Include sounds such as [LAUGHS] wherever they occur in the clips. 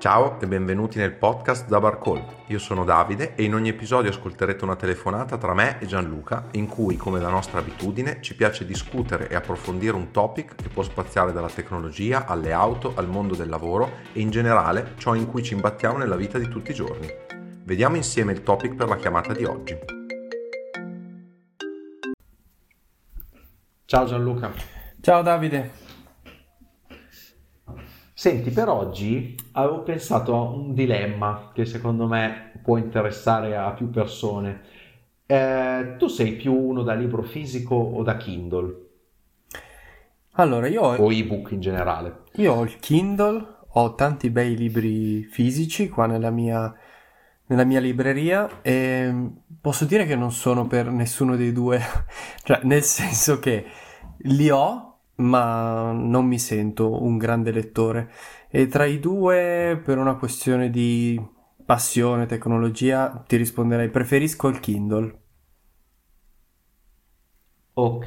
Ciao e benvenuti nel podcast da Barcall. Io sono Davide e in ogni episodio ascolterete una telefonata tra me e Gianluca in cui, come da nostra abitudine, ci piace discutere e approfondire un topic che può spaziare dalla tecnologia alle auto, al mondo del lavoro e in generale ciò in cui ci imbattiamo nella vita di tutti i giorni. Vediamo insieme il topic per la chiamata di oggi. Ciao Gianluca. Ciao Davide. Senti, per oggi avevo pensato a un dilemma che secondo me può interessare a più persone. Eh, tu sei più uno da libro fisico o da Kindle? Allora, io ho, O ebook in generale? io ho il Kindle, ho tanti bei libri fisici qua nella mia, nella mia libreria e posso dire che non sono per nessuno dei due, [LAUGHS] cioè nel senso che li ho, ma non mi sento un grande lettore. E tra i due, per una questione di passione, tecnologia, ti risponderei preferisco il Kindle. Ok,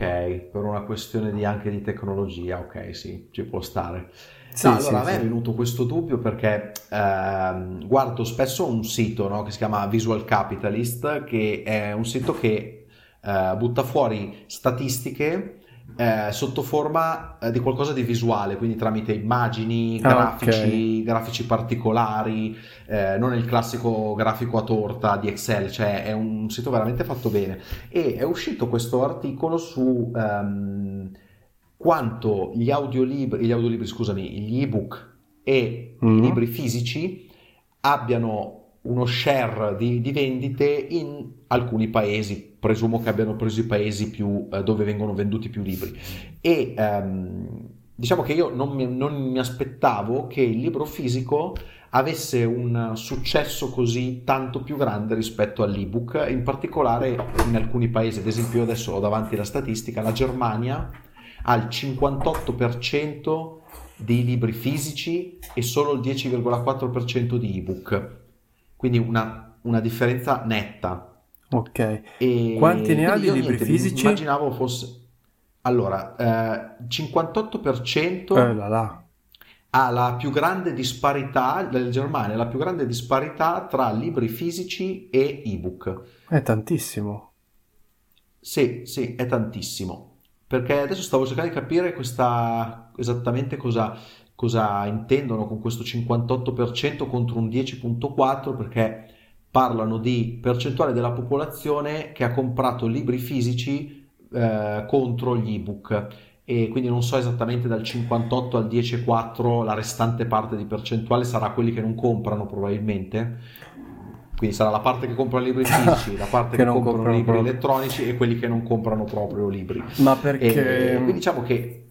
per una questione di, anche di tecnologia, ok, sì, ci può stare. Sì, No, sì, allora a me è venuto questo dubbio perché ehm, guardo spesso un sito, no, che si chiama Visual Capitalist, che è un sito che eh, butta fuori statistiche eh, sotto forma eh, di qualcosa di visuale, quindi tramite immagini, Ah, grafici, grafici particolari, eh, non il classico grafico a torta di Excel, cioè è un sito veramente fatto bene. E è uscito questo articolo su ehm, quanto gli audiolibri, gli audiolibri, scusami, gli ebook e i Mhm. libri fisici abbiano uno share di, di vendite in alcuni paesi, presumo che abbiano preso i paesi più, eh, dove vengono venduti più libri. E ehm, diciamo che io non mi, non mi aspettavo che il libro fisico avesse un successo così tanto più grande rispetto all'ebook, in particolare in alcuni paesi, ad esempio io adesso ho davanti la statistica, la Germania ha il 58% di libri fisici e solo il 10,4% di ebook, quindi una, una differenza netta. Ok. E Quanti ne ha di libri niente, fisici? Immaginavo fosse... Allora, eh, 58% Eh là là. ha la più grande disparità, la Germania la più grande disparità tra libri fisici e ebook. È tantissimo. Sì, sì, è tantissimo. Perché adesso stavo cercando di capire questa, esattamente cosa, cosa intendono con questo 58% contro un 10,4% perché parlano di percentuale della popolazione che ha comprato libri fisici eh, contro gli ebook e quindi non so esattamente dal 58 al 10,4 la restante parte di percentuale sarà quelli che non comprano probabilmente. Quindi sarà la parte che compra libri [LAUGHS] fisici, la parte Che che, non comprano comprano libri proprio. elettronici e quelli che non comprano proprio libri. Ma E perché quindi diciamo che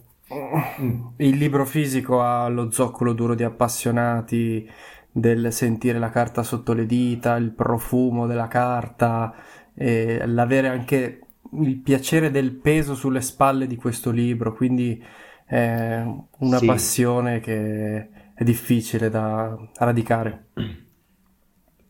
il libro fisico ha lo zoccolo duro di appassionati del sentire la carta sotto le dita, il profumo della carta, e l'avere anche il piacere del peso sulle spalle di questo libro, quindi è una sì, passione che è difficile da radicare. [CLEARS THROAT]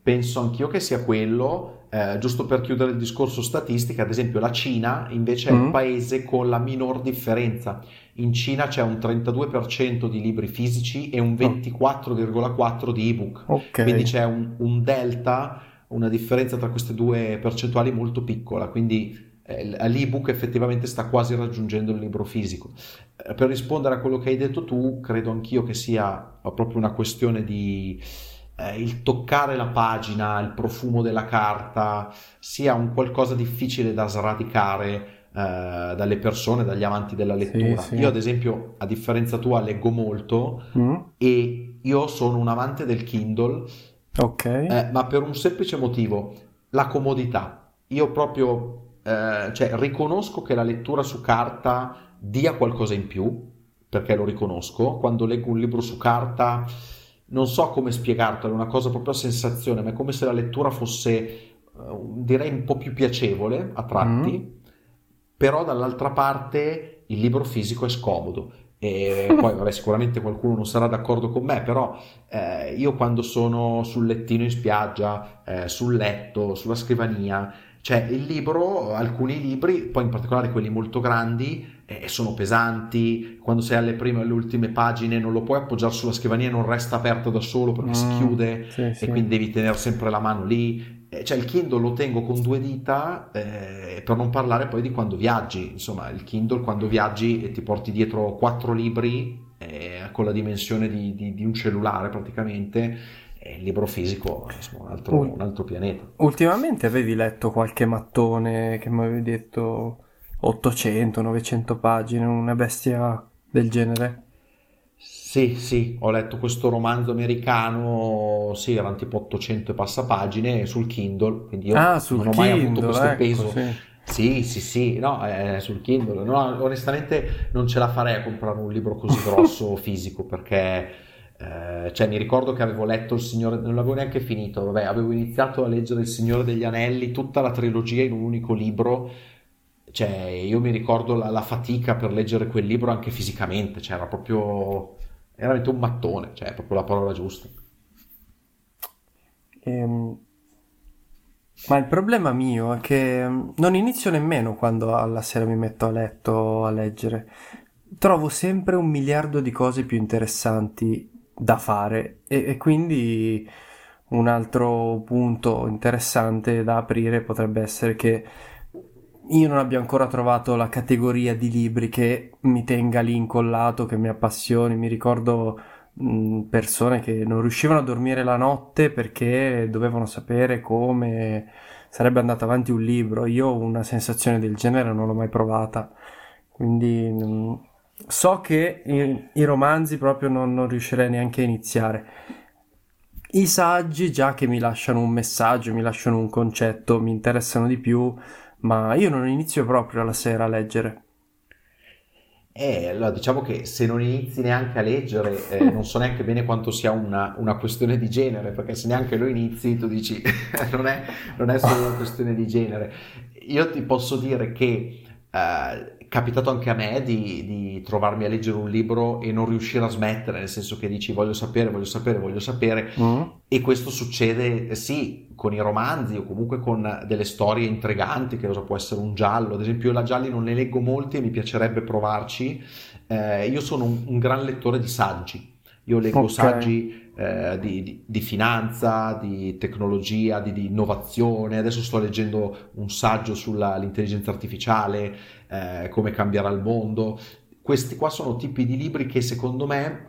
penso anch'io che sia quello. Eh, giusto per chiudere il discorso statistica, ad esempio la Cina invece è il Mm? paese con la minor differenza. In Cina c'è un 32% di libri fisici e un Oh, 24,4% di ebook. Quindi ok. c'è un, un delta, una differenza tra queste due percentuali molto piccola. Quindi eh, l'ebook effettivamente sta quasi raggiungendo il libro fisico. Eh, Per rispondere a quello che hai detto tu, credo anch'io che sia proprio una questione di eh, il toccare la pagina, il profumo della carta, sia un qualcosa difficile da sradicare eh, dalle persone, dagli amanti della Sì, lettura. sì. Io, ad esempio, a differenza tua, leggo molto Mm? e io sono un amante del Kindle, Ok. eh, ma per un semplice motivo, la comodità. Io proprio, eh, cioè, riconosco che la lettura su carta dia qualcosa in più, perché lo riconosco. Quando leggo un libro su carta, non so come spiegartelo, è una cosa proprio a sensazione, ma è come se la lettura fosse, eh, direi, un po' più piacevole a Mm? tratti, però dall'altra parte il libro fisico è scomodo. E [LAUGHS] poi, vabbè, sicuramente qualcuno non sarà d'accordo con me, però eh, io quando sono sul lettino in spiaggia, eh, sul letto, sulla scrivania, cioè il libro, alcuni libri, poi in particolare quelli molto grandi, eh, sono pesanti, quando sei alle prime e alle ultime pagine non lo puoi appoggiare sulla scrivania, non resta aperto da solo perché mm, si chiude sì, e sì. quindi devi tenere sempre la mano lì. Eh, cioè il Kindle lo tengo con due dita eh, per non parlare poi di quando viaggi, insomma il Kindle quando viaggi e ti porti dietro quattro libri eh, con la dimensione di, di, di un cellulare praticamente il libro fisico è un altro, un altro, pianeta. Ultimamente avevi letto qualche mattone che mi avevi detto 800-900 pagine, una bestia del genere? Sì, sì, ho letto questo romanzo americano, sì, erano tipo 800 e passa pagine sul Kindle, quindi io ah, non ho mai Kindle, avuto questo ecco, peso. Sì. Sì, sì, sì, no, è sul Kindle. No, onestamente non ce la farei a comprare un libro così [LAUGHS] grosso fisico perché eh, cioè mi ricordo che avevo letto Il Signore, non l'avevo neanche finito, vabbè, avevo iniziato a leggere Il Signore degli Anelli, tutta la trilogia in un unico libro cioè, io mi ricordo la, la, fatica per leggere quel libro anche fisicamente, cioè era proprio era veramente un mattone, cioè è proprio la parola giusta. Ehm, ma il problema mio è che non inizio nemmeno quando alla sera mi metto a letto a leggere. Trovo sempre un miliardo di cose più interessanti da fare e, e quindi un altro punto interessante da aprire potrebbe essere che io non abbia ancora trovato la categoria di libri che mi tenga lì incollato, che mi appassioni. Mi ricordo mh, persone che non riuscivano a dormire la notte perché dovevano sapere come sarebbe andato avanti un libro. Io una sensazione del genere non l'ho mai provata. Quindi mh, so che i, i, romanzi proprio non, non riuscirei neanche a iniziare. I saggi, già che mi lasciano un messaggio, mi lasciano un concetto, mi interessano di più ma io non inizio proprio la sera a leggere. Eh, allora diciamo che se non inizi neanche a leggere, eh, [LAUGHS] non so neanche bene quanto sia una, una, questione di genere, perché se neanche lo inizi, tu dici [LAUGHS] non, è, non è solo una questione di genere. Io ti posso dire che eh, capitato anche a me di, di, trovarmi a leggere un libro e non riuscire a smettere, nel senso che dici voglio sapere, voglio sapere, voglio sapere, mm. e questo succede eh, sì con i romanzi o comunque con delle storie intriganti, che cosa può essere un giallo, ad esempio io la gialli non ne leggo molti e mi piacerebbe provarci, eh, io sono un, un, gran lettore di saggi, io leggo okay. saggi eh, di, di, di, finanza, di tecnologia, di, di, innovazione. Adesso sto leggendo un saggio sull'intelligenza artificiale, eh, come cambierà il mondo. Questi qua sono tipi di libri che secondo me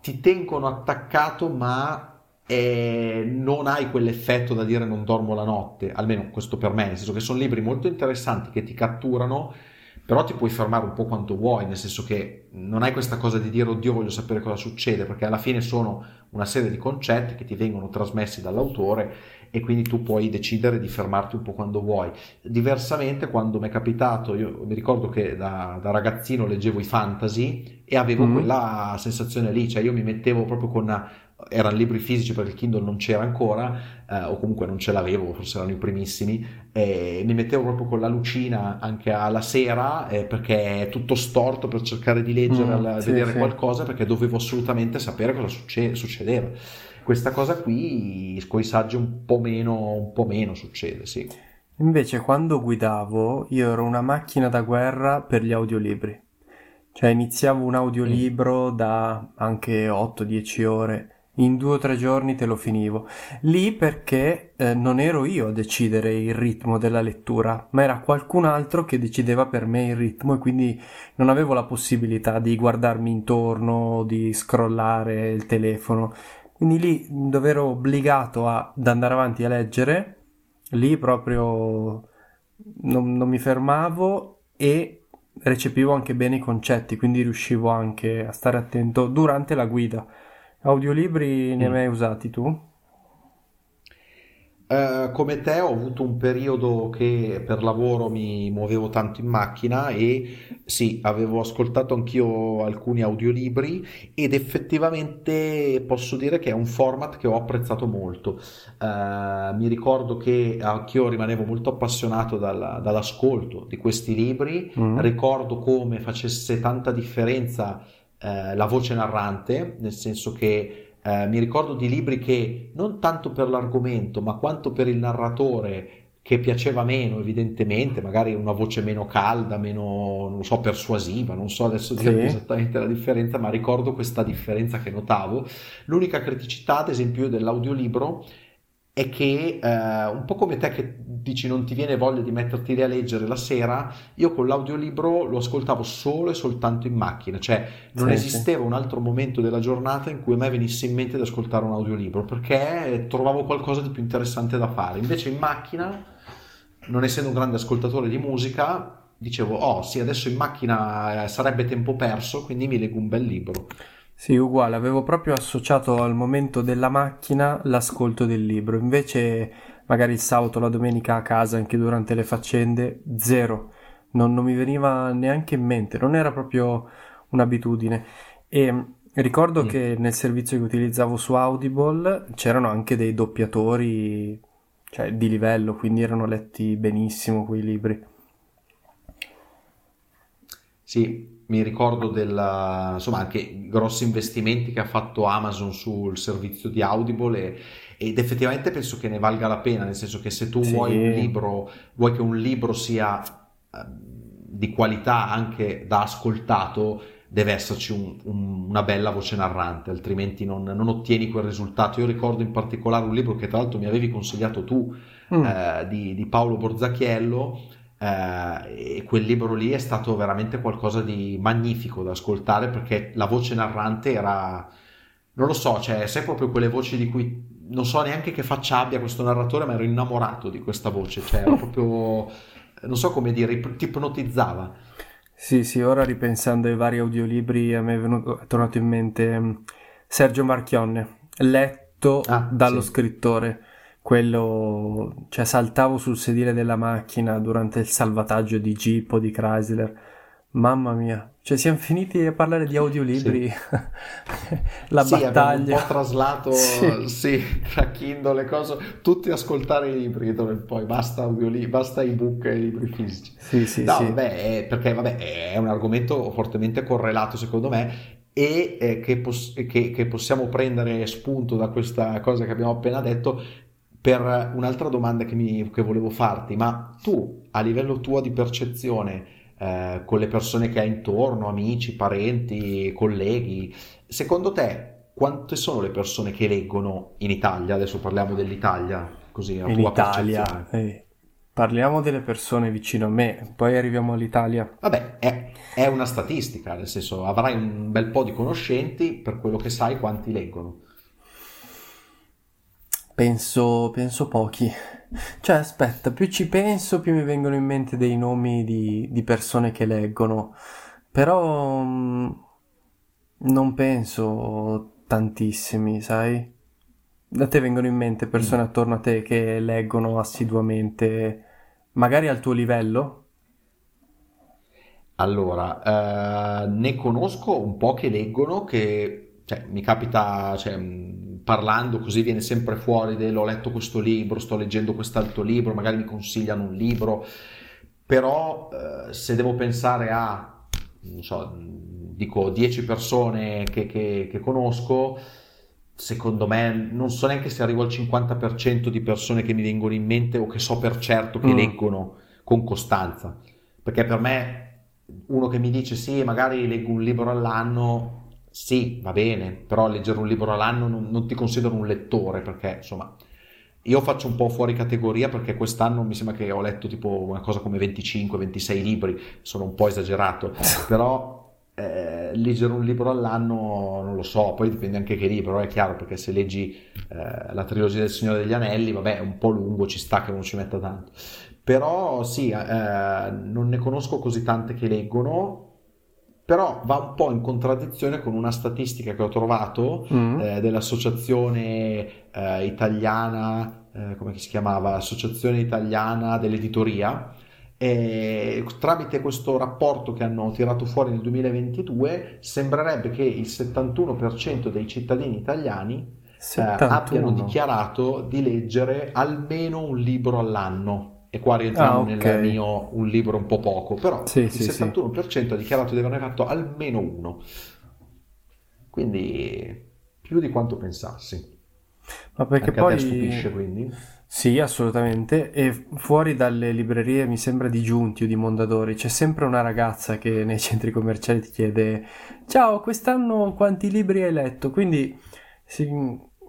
ti tengono attaccato, ma eh, non hai quell'effetto da dire non dormo la notte, almeno questo per me, nel senso che sono libri molto interessanti che ti catturano però ti puoi fermare un po' quanto vuoi, nel senso che non hai questa cosa di dire oddio voglio sapere cosa succede, perché alla fine sono una serie di concetti che ti vengono trasmessi dall'autore e quindi tu puoi decidere di fermarti un po' quando vuoi. Diversamente quando mi è capitato, io mi ricordo che da, da ragazzino leggevo i fantasy e avevo mm-hmm. quella sensazione lì, cioè io mi mettevo proprio con erano libri fisici perché il Kindle non c'era ancora, eh, o comunque non ce l'avevo, forse erano i primissimi, e mi mettevo proprio con la lucina anche alla sera eh, perché è tutto storto per cercare di leggere, mm, sì, vedere sì. qualcosa, perché dovevo assolutamente sapere cosa succe- succedeva. Questa cosa qui con i saggi un po' meno, un po' meno succede, sì. Invece quando guidavo io ero una macchina da guerra per gli audiolibri. Cioè iniziavo un audiolibro da anche 8-10 ore in due o tre giorni te lo finivo. Lì perché eh, non ero io a decidere il ritmo della lettura, ma era qualcun altro che decideva per me il ritmo e quindi non avevo la possibilità di guardarmi intorno, di scrollare il telefono. Quindi lì dove ero obbligato ad andare avanti a leggere, lì proprio non, non mi fermavo e recepivo anche bene i concetti, quindi riuscivo anche a stare attento durante la guida Audiolibri ne hai mm. mai usati tu? Uh, come te ho avuto un periodo che per lavoro mi muovevo tanto in macchina e sì, avevo ascoltato anch'io alcuni audiolibri ed effettivamente posso dire che è un format che ho apprezzato molto. Uh, mi ricordo che anch'io rimanevo molto appassionato dal, dall'ascolto di questi libri, mm. ricordo come facesse tanta differenza eh, la voce narrante, nel senso che eh, mi ricordo di libri che non tanto per l'argomento, ma quanto per il narratore che piaceva meno, evidentemente, magari una voce meno calda, meno, non so, persuasiva, non so adesso dire sì. esattamente la differenza, ma ricordo questa differenza che notavo. L'unica criticità, ad esempio, dell'audiolibro è che eh, un po' come te che dici non ti viene voglia di metterti lì a leggere la sera, io con l'audiolibro lo ascoltavo solo e soltanto in macchina, cioè non sì, esisteva sì. un altro momento della giornata in cui a me venisse in mente di ascoltare un audiolibro perché trovavo qualcosa di più interessante da fare. Invece in macchina, non essendo un grande ascoltatore di musica, dicevo, oh sì, adesso in macchina eh, sarebbe tempo perso, quindi mi leggo un bel libro. Sì, uguale, avevo proprio associato al momento della macchina l'ascolto del libro, invece magari il sabato la domenica a casa, anche durante le faccende, zero, non, non mi veniva neanche in mente, non era proprio un'abitudine. E ricordo mm. che nel servizio che utilizzavo su Audible c'erano anche dei doppiatori, cioè di livello, quindi erano letti benissimo quei libri. Sì, mi ricordo della, insomma, anche grossi investimenti che ha fatto Amazon sul servizio di Audible e, ed effettivamente penso che ne valga la pena, nel senso che se tu sì. vuoi un libro, vuoi che un libro sia eh, di qualità anche da ascoltato, deve esserci un, un, una bella voce narrante, altrimenti non, non, ottieni quel risultato. Io ricordo in particolare un libro che tra l'altro mi avevi consigliato tu, mm. eh, di, di Paolo Borzacchiello, eh, e quel libro lì è stato veramente qualcosa di magnifico da ascoltare perché la voce narrante era, non lo so, cioè, sai proprio quelle voci di cui non so neanche che faccia abbia questo narratore, ma ero innamorato di questa voce, cioè era proprio, non so come dire, ti ipnotizzava. Sì, sì, ora ripensando ai vari audiolibri a me è, venuto, è tornato in mente mm, Sergio Marchionne, letto ah, dallo sì. scrittore quello, cioè saltavo sul sedile della macchina durante il salvataggio di Jeep o di Chrysler. Mamma mia, cioè siamo finiti a parlare di audiolibri, sì. [LAUGHS] la sì, battaglia. un po' traslato, [LAUGHS] sì. sì, tra Kindle e cose, tutti ascoltare i libri, dove poi basta audiolibri, basta ebook e libri fisici. Sì, sì, no, sì. Vabbè, perché vabbè, è un argomento fortemente correlato secondo me e eh, che, pos- che, che, possiamo prendere spunto da questa cosa che abbiamo appena detto per un'altra domanda che, mi, che volevo farti, ma tu a livello tuo di percezione eh, con le persone che hai intorno, amici, parenti, colleghi, secondo te quante sono le persone che leggono in Italia? Adesso parliamo dell'Italia, così a in tua Italia, eh, parliamo delle persone vicino a me, poi arriviamo all'Italia. Vabbè, è, è una statistica, nel senso avrai un bel po' di conoscenti per quello che sai quanti leggono. Penso, penso pochi. Cioè, aspetta, più ci penso, più mi vengono in mente dei nomi di, di persone che leggono. Però mh, mm, non penso tantissimi, sai? Da te vengono in mente persone mm. attorno a te che leggono assiduamente, magari al tuo livello? Allora, eh, ne conosco un po' che leggono, che cioè, mi capita, cioè, parlando così viene sempre fuori del ho letto questo libro, sto leggendo quest'altro libro, magari mi consigliano un libro, però eh, se devo pensare a, non so, dico 10 persone che, che, che conosco, secondo me non so neanche se arrivo al 50% di persone che mi vengono in mente o che so per certo che mm. leggono con costanza, perché per me uno che mi dice sì, magari leggo un libro all'anno, sì, va bene, però leggere un libro all'anno non, non ti considero un lettore perché insomma io faccio un po' fuori categoria perché quest'anno mi sembra che ho letto tipo una cosa come 25-26 libri, sono un po' esagerato, [LAUGHS] però eh, leggere un libro all'anno non lo so, poi dipende anche che libro, è chiaro perché se leggi eh, la trilogia del Signore degli Anelli, vabbè è un po' lungo, ci sta che non ci metta tanto, però sì, eh, non ne conosco così tante che leggono, però va un po' in contraddizione con una statistica che ho trovato mm. eh, dell'associazione eh, italiana, eh, come si chiamava? Associazione italiana dell'editoria. E tramite questo rapporto che hanno tirato fuori nel 2022 sembrerebbe che il 71% dei cittadini italiani eh, abbiano dichiarato di leggere almeno un libro all'anno e qua rientriamo ah, okay. nel mio un libro un po' poco, però sì, il sì, 71% sì. ha dichiarato di averne fatto almeno uno. Quindi più di quanto pensassi. Ma perché Anche poi... stupisce quindi? Sì, assolutamente. E fuori dalle librerie, mi sembra di Giunti o di Mondadori, c'è sempre una ragazza che nei centri commerciali ti chiede: Ciao, quest'anno quanti libri hai letto? Quindi sì,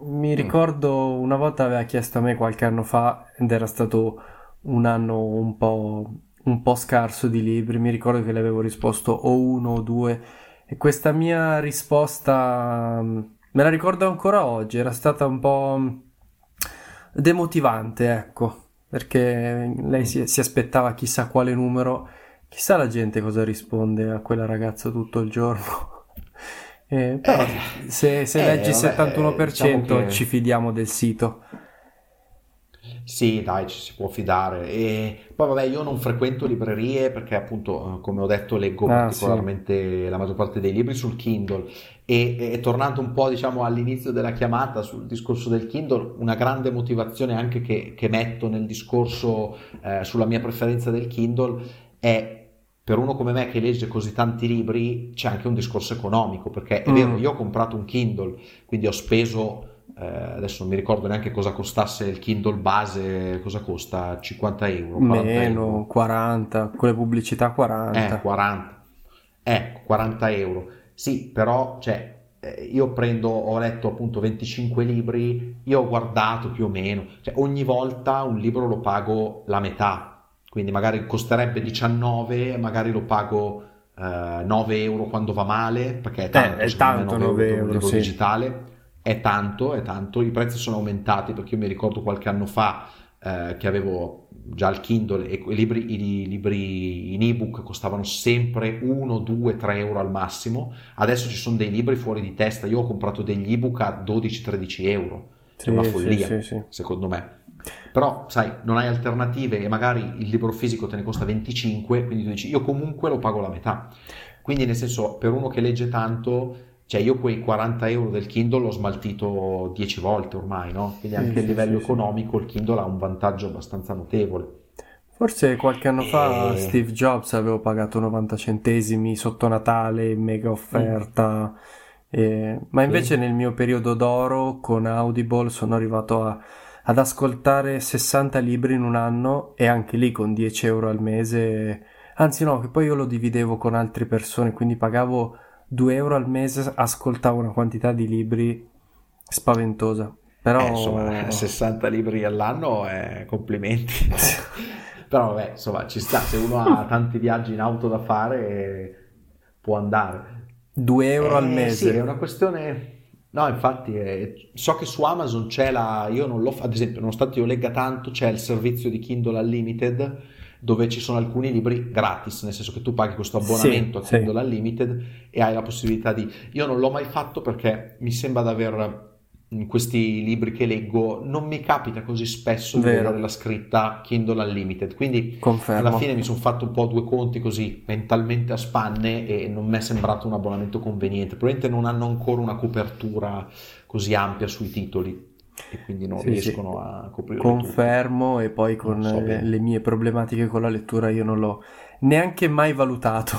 mi Mm. ricordo una volta aveva chiesto a me qualche anno fa, ed era stato un anno un po', un po' scarso di libri. Mi ricordo che le avevo risposto o uno o due. E questa mia risposta mh, me la ricordo ancora oggi, era stata un po' mh, demotivante, ecco, perché lei si, si aspettava chissà quale numero, chissà la gente cosa risponde a quella ragazza tutto il giorno. [LAUGHS] Eh, però Eh, se, se eh, leggi il vabbè, 71% diciamo che- ci fidiamo del sito. Sì, dai, ci si può fidare. E poi, vabbè, io non frequento librerie perché, appunto, eh, come ho detto, leggo Ah, particolarmente la maggior parte dei libri sul Kindle. E, e tornando un po', diciamo, all'inizio della chiamata sul discorso del Kindle, una grande motivazione anche che, che metto nel discorso eh, sulla mia preferenza del Kindle è per uno come me che legge così tanti libri, c'è anche un discorso economico, perché è Mm. vero, io ho comprato un Kindle, quindi ho speso eh, adesso non mi ricordo neanche cosa costasse il Kindle base, cosa costa? 50 euro, 40 Meno, euro. 40, con le pubblicità 40. Eh, 40. Ecco, 40 euro. Sì, però, cioè, eh, io prendo, ho letto appunto 25 libri, io ho guardato più o meno, cioè ogni volta un libro lo pago la metà, quindi magari costerebbe 19, magari lo pago eh, 9 euro quando va male, perché è tanto, è secondo me, tanto 9 9 per un euro, libro sì. digitale, è tanto, è tanto, i prezzi sono aumentati perché io mi ricordo qualche anno fa eh, che avevo già il Kindle e i libri, i libri in ebook costavano sempre 1, 2, 3 euro al massimo. Adesso ci sono dei libri fuori di testa. Io ho comprato degli ebook a 12-13 euro. È Sì, una sì, follia, sì, sì. secondo me. Però, sai, non hai alternative e magari il libro fisico te ne costa 25, quindi tu dici io comunque lo pago la metà. Quindi, nel senso, per uno che legge tanto, cioè io quei 40 euro del Kindle l'ho smaltito 10 volte ormai, no? Quindi Sì, anche a sì, livello sì, sì. economico il Kindle ha un vantaggio abbastanza notevole. Forse qualche anno fa E- Steve Jobs avevo pagato 90 centesimi sotto Natale, mega offerta. e- Ma invece nel mio periodo d'oro con Audible sono arrivato a- ad ascoltare 60 libri in un anno e anche lì con 10 euro al mese. Anzi no, che poi io lo dividevo con altre persone, quindi pagavo 2 euro al mese, ascoltavo una quantità di libri spaventosa. Però Eh, insomma, [LAUGHS] 60 libri all'anno, eh, complimenti. [LAUGHS] Però vabbè, insomma, ci sta, se uno ha tanti viaggi in auto da fare, può andare. 2 euro al Eh, mese. Sì, è una questione... No, infatti, eh, so che su Amazon c'è la... Io non l'ho... Ad esempio, nonostante io legga tanto, c'è il servizio di Kindle Unlimited dove ci sono alcuni libri gratis, nel senso che tu paghi questo abbonamento Sì, a sì. Kindle Unlimited e hai la possibilità di... Io non l'ho mai fatto perché mi sembra di aver... In questi libri che leggo non mi capita così spesso di vedere la scritta Kindle Unlimited, quindi Confermo. alla fine mi sono fatto un po' due conti così mentalmente a spanne e non mi è sembrato un abbonamento conveniente. Probabilmente non hanno ancora una copertura così ampia sui titoli e quindi non Sì, riescono a coprire Confermo e poi con so le, bene. le mie problematiche con la lettura io non l'ho neanche mai valutato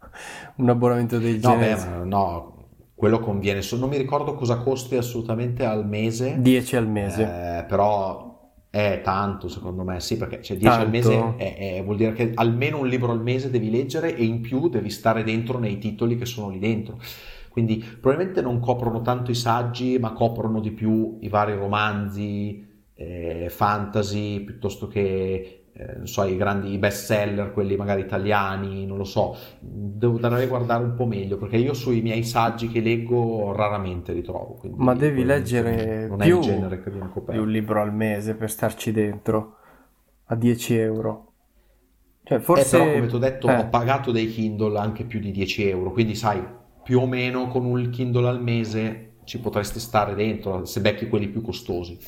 [LAUGHS] un abbonamento del tutto. No, beh, genere. ma no, quello conviene. Non mi ricordo cosa costi assolutamente al mese, 10 al mese. eh, però è tanto secondo me, sì, perché cioè, 10 al mese è- è- vuol dire che almeno un libro al mese devi leggere e in più devi stare dentro nei titoli che sono lì dentro. Quindi probabilmente non coprono tanto i saggi, ma coprono di più i vari romanzi, eh, fantasy, piuttosto che eh, non so, i grandi best seller, quelli magari italiani, non lo so. Devo dovrei guardare un po' meglio perché io sui miei saggi che leggo raramente li trovo. quindi Ma devi leggere non è più il genere che viene coperto. un libro al mese per starci dentro a 10 euro. Cioè, Eh, forse... però come ti ho detto eh, ho pagato dei Kindle anche più di 10 euro, quindi sai, più o meno con un Kindle al mese ci potresti stare dentro se becchi quelli più costosi.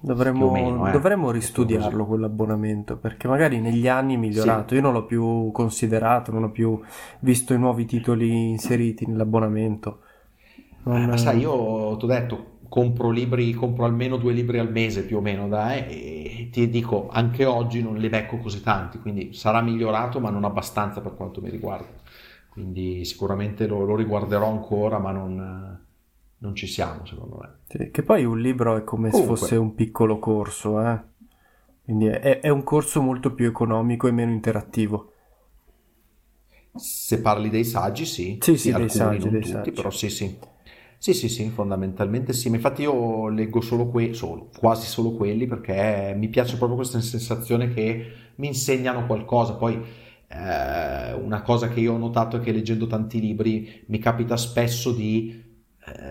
Dovremmo, meno, eh. dovremmo ristudiarlo quell'abbonamento perché magari negli anni è migliorato. Io non l'ho più considerato, non ho più visto i nuovi titoli inseriti nell'abbonamento. Non- Eh, ma sai, io ti ho detto, compro libri, compro almeno due libri al mese più o meno, dai, e ti dico, anche oggi non li becco così tanti, quindi sarà migliorato, ma non abbastanza per quanto mi riguarda. Quindi sicuramente lo, lo riguarderò ancora, ma non, non ci siamo, secondo me. Sì, che poi un libro è come Comunque. se fosse un piccolo corso, eh? Quindi è, è un corso molto più economico e meno interattivo. Se parli dei saggi, sì. Sì, sì, dei alcuni, saggi, dei tutti, saggi. però sì, sì. Sì, sì, sì, fondamentalmente sì. Ma Infatti io leggo solo quelli, solo, quasi solo quelli, perché mi piace proprio questa sensazione che mi insegnano qualcosa. Poi eh, una cosa che io ho notato è che leggendo tanti libri mi capita spesso di,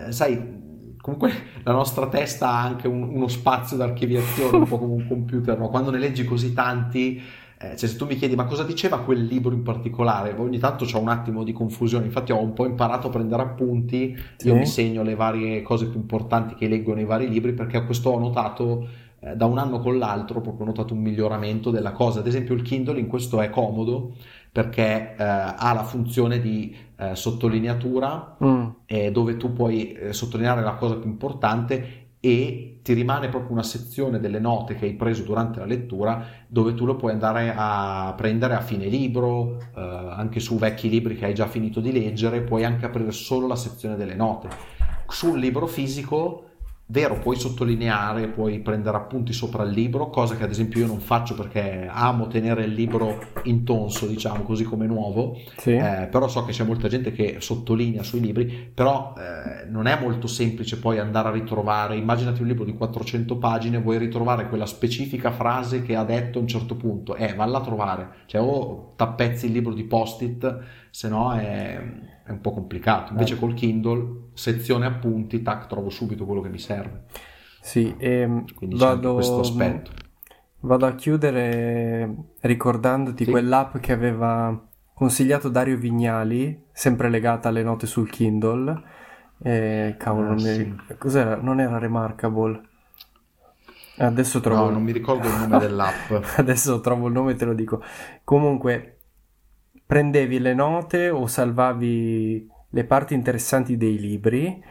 eh, sai, comunque la nostra testa ha anche un- uno spazio d'archiviazione, un po' come un computer, no? Quando ne leggi così tanti, eh, cioè se tu mi chiedi ma cosa diceva quel libro in particolare, ogni tanto c'ho un attimo di confusione, infatti ho un po' imparato a prendere appunti, Sì. io mi segno le varie cose più importanti che leggo nei vari libri perché questo ho notato eh, da un anno con l'altro, proprio ho notato un miglioramento della cosa. Ad esempio il Kindle in questo è comodo perché eh, ha la funzione di eh, sottolineatura Mm, dove tu puoi eh, sottolineare la cosa più importante e ti rimane proprio una sezione delle note che hai preso durante la lettura dove tu lo puoi andare a prendere a fine libro, eh, anche su vecchi libri che hai già finito di leggere, puoi anche aprire solo la sezione delle note. Sul libro fisico, vero, puoi sottolineare, puoi prendere appunti sopra il libro, cosa che ad esempio io non faccio perché amo tenere il libro intonso, diciamo, così come nuovo. sì. Eh, però so che c'è molta gente che sottolinea sui libri, però eh, non è molto semplice poi andare a ritrovare, immaginati un libro di 400 pagine, vuoi ritrovare quella specifica frase che ha detto a un certo punto, eh, valla a trovare, cioè o tappezzi il libro di post-it, se no è, è un po' complicato, invece Eh. col Kindle, sezione appunti, tac, trovo subito quello che mi serve, Sì, e quindi c'è anche vado, questo aspetto. vado a chiudere ricordandoti Sì. quell'app che aveva consigliato Dario Vignali, sempre legata alle note sul Kindle. Eh, cavolo, mi- sì. cos'era? Non era Remarkable. Adesso trovo No, non mi ricordo il nome [LAUGHS] dell'app. Adesso trovo il nome e te lo dico. Comunque, prendevi le note o salvavi le parti interessanti dei libri.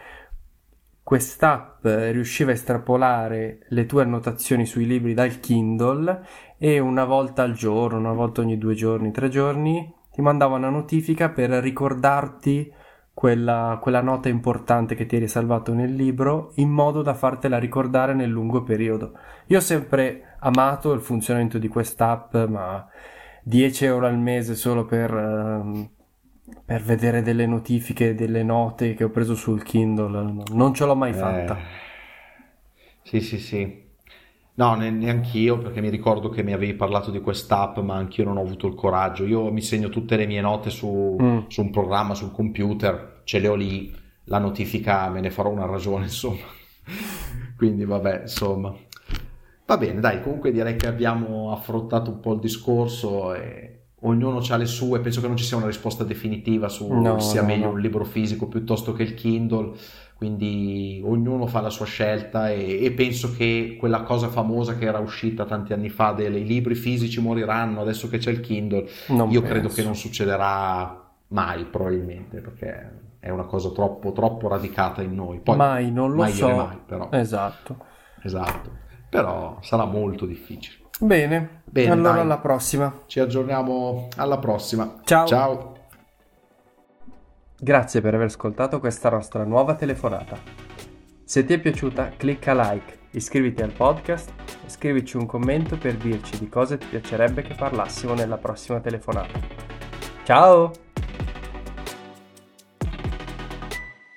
Quest'app riusciva a estrapolare le tue annotazioni sui libri dal Kindle e una volta al giorno, una volta ogni due giorni, tre giorni, ti mandava una notifica per ricordarti quella, quella nota importante che ti eri salvato nel libro in modo da fartela ricordare nel lungo periodo. Io ho sempre amato il funzionamento di quest'app, ma 10 euro al mese solo per, ehm, per vedere delle notifiche, delle note che ho preso sul Kindle, no, non ce l'ho mai fatta. Eh, sì, sì, sì. No, ne- neanch'io, perché mi ricordo che mi avevi parlato di quest'app, ma anch'io non ho avuto il coraggio. Io mi segno tutte le mie note su, Mm. su un programma, sul computer, ce le ho lì, la notifica me ne farò una ragione, [LAUGHS] insomma. Quindi vabbè, insomma. Va bene, dai, comunque direi che abbiamo affrontato un po' il discorso e ognuno ha le sue, penso che non ci sia una risposta definitiva su No, sia no, meglio no. un libro fisico piuttosto che il Kindle, quindi ognuno fa la sua scelta e, e penso che quella cosa famosa che era uscita tanti anni fa dei libri fisici moriranno adesso che c'è il Kindle, Non io credo penso. che non succederà mai probabilmente perché è una cosa troppo, troppo radicata in noi. Poi, mai, non lo mai so. mai, però. Esatto. Esatto, però sarà molto difficile. Bene, Bene, allora dai. alla prossima. Ci aggiorniamo alla prossima. Ciao. Ciao. Grazie per aver ascoltato questa nostra nuova telefonata. Se ti è piaciuta, clicca like, iscriviti al podcast e scrivici un commento per dirci di cosa ti piacerebbe che parlassimo nella prossima telefonata. Ciao!